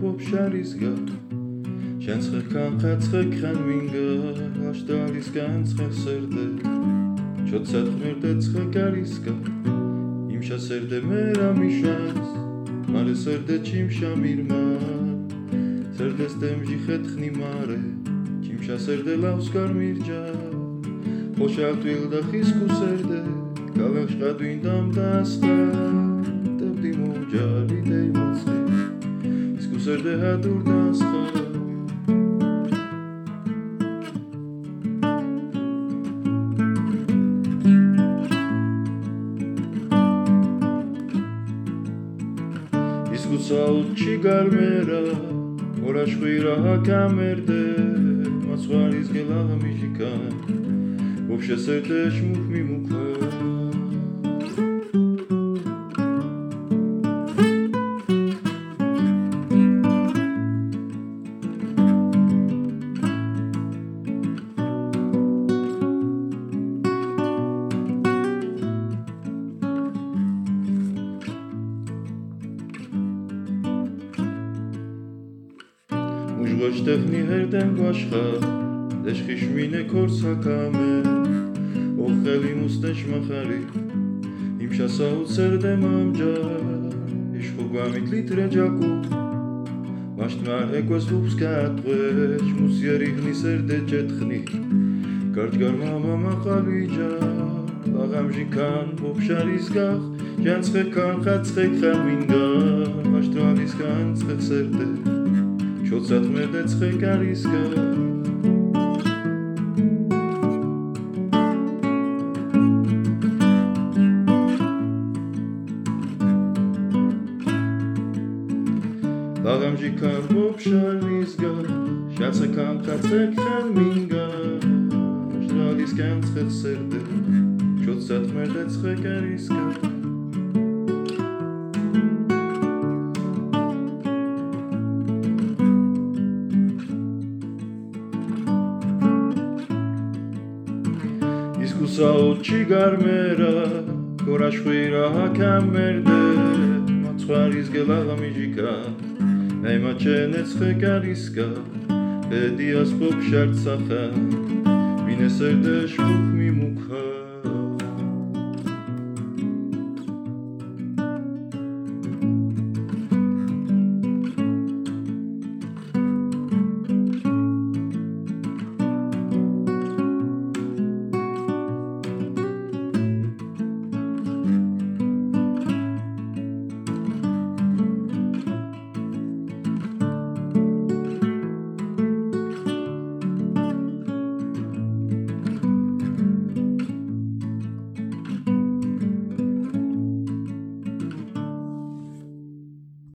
ბობშარისგა შენცხე ხანხაცხე ხან მინგა აშდალის განცხე სერდე. ჩოცად მერდე ცხე გარისგა იმ შასერდე მე რამიშას მარე სერდე ჩიმშა მირმა სერდეს დემჟი ხეთხნი მარე ჩიმშა სერდე ლავს გარმირჯა ხოშალტვილ და ხისკუ სერდე გალახ შყადვინ დამდასხა დებდი მოჯარი დე მოცე წერდე ჰადურდას ხო ის გუცალჩი გარმერა ორაშვირა ჰაკამერდე მაცვარის გელაღმიჟიკა ვოფშე სერტეშ მუხმი მუხა მუჟღოშდეხნი ჰერდენ გვაშხა ეშხიშმინე ქორსაკამე ოხელი მუსტეშ მახარი იმშასა უცერდე მამჯა იშხო გვამიტლით რაჯაკუ მაშტმა ეგვეს უფსკატყვე მუსიერი ხნისერდე ჯეთხნი გარჯგარმა მამა ყალიჯა აღამჟი კან ბოფშარის გახ ჯანცხე კან ხაცხე ხამინდა მაშტვალის კან ცხეხსერდე ჩოცათ მერდე ცხე კარის გახ ლაღამჟი კარბობშალისგა შაცე კანკაცე ხანმინგა შრალის კარისგა ისკუსაუჩი გარმერა გორაშვირა კამერდე მაცვარის გელაღა მიჟიკა აიმა ჩენეც ხეკარისკა ედიას ფობშარცახა ვინესერდე შუხმი მუქა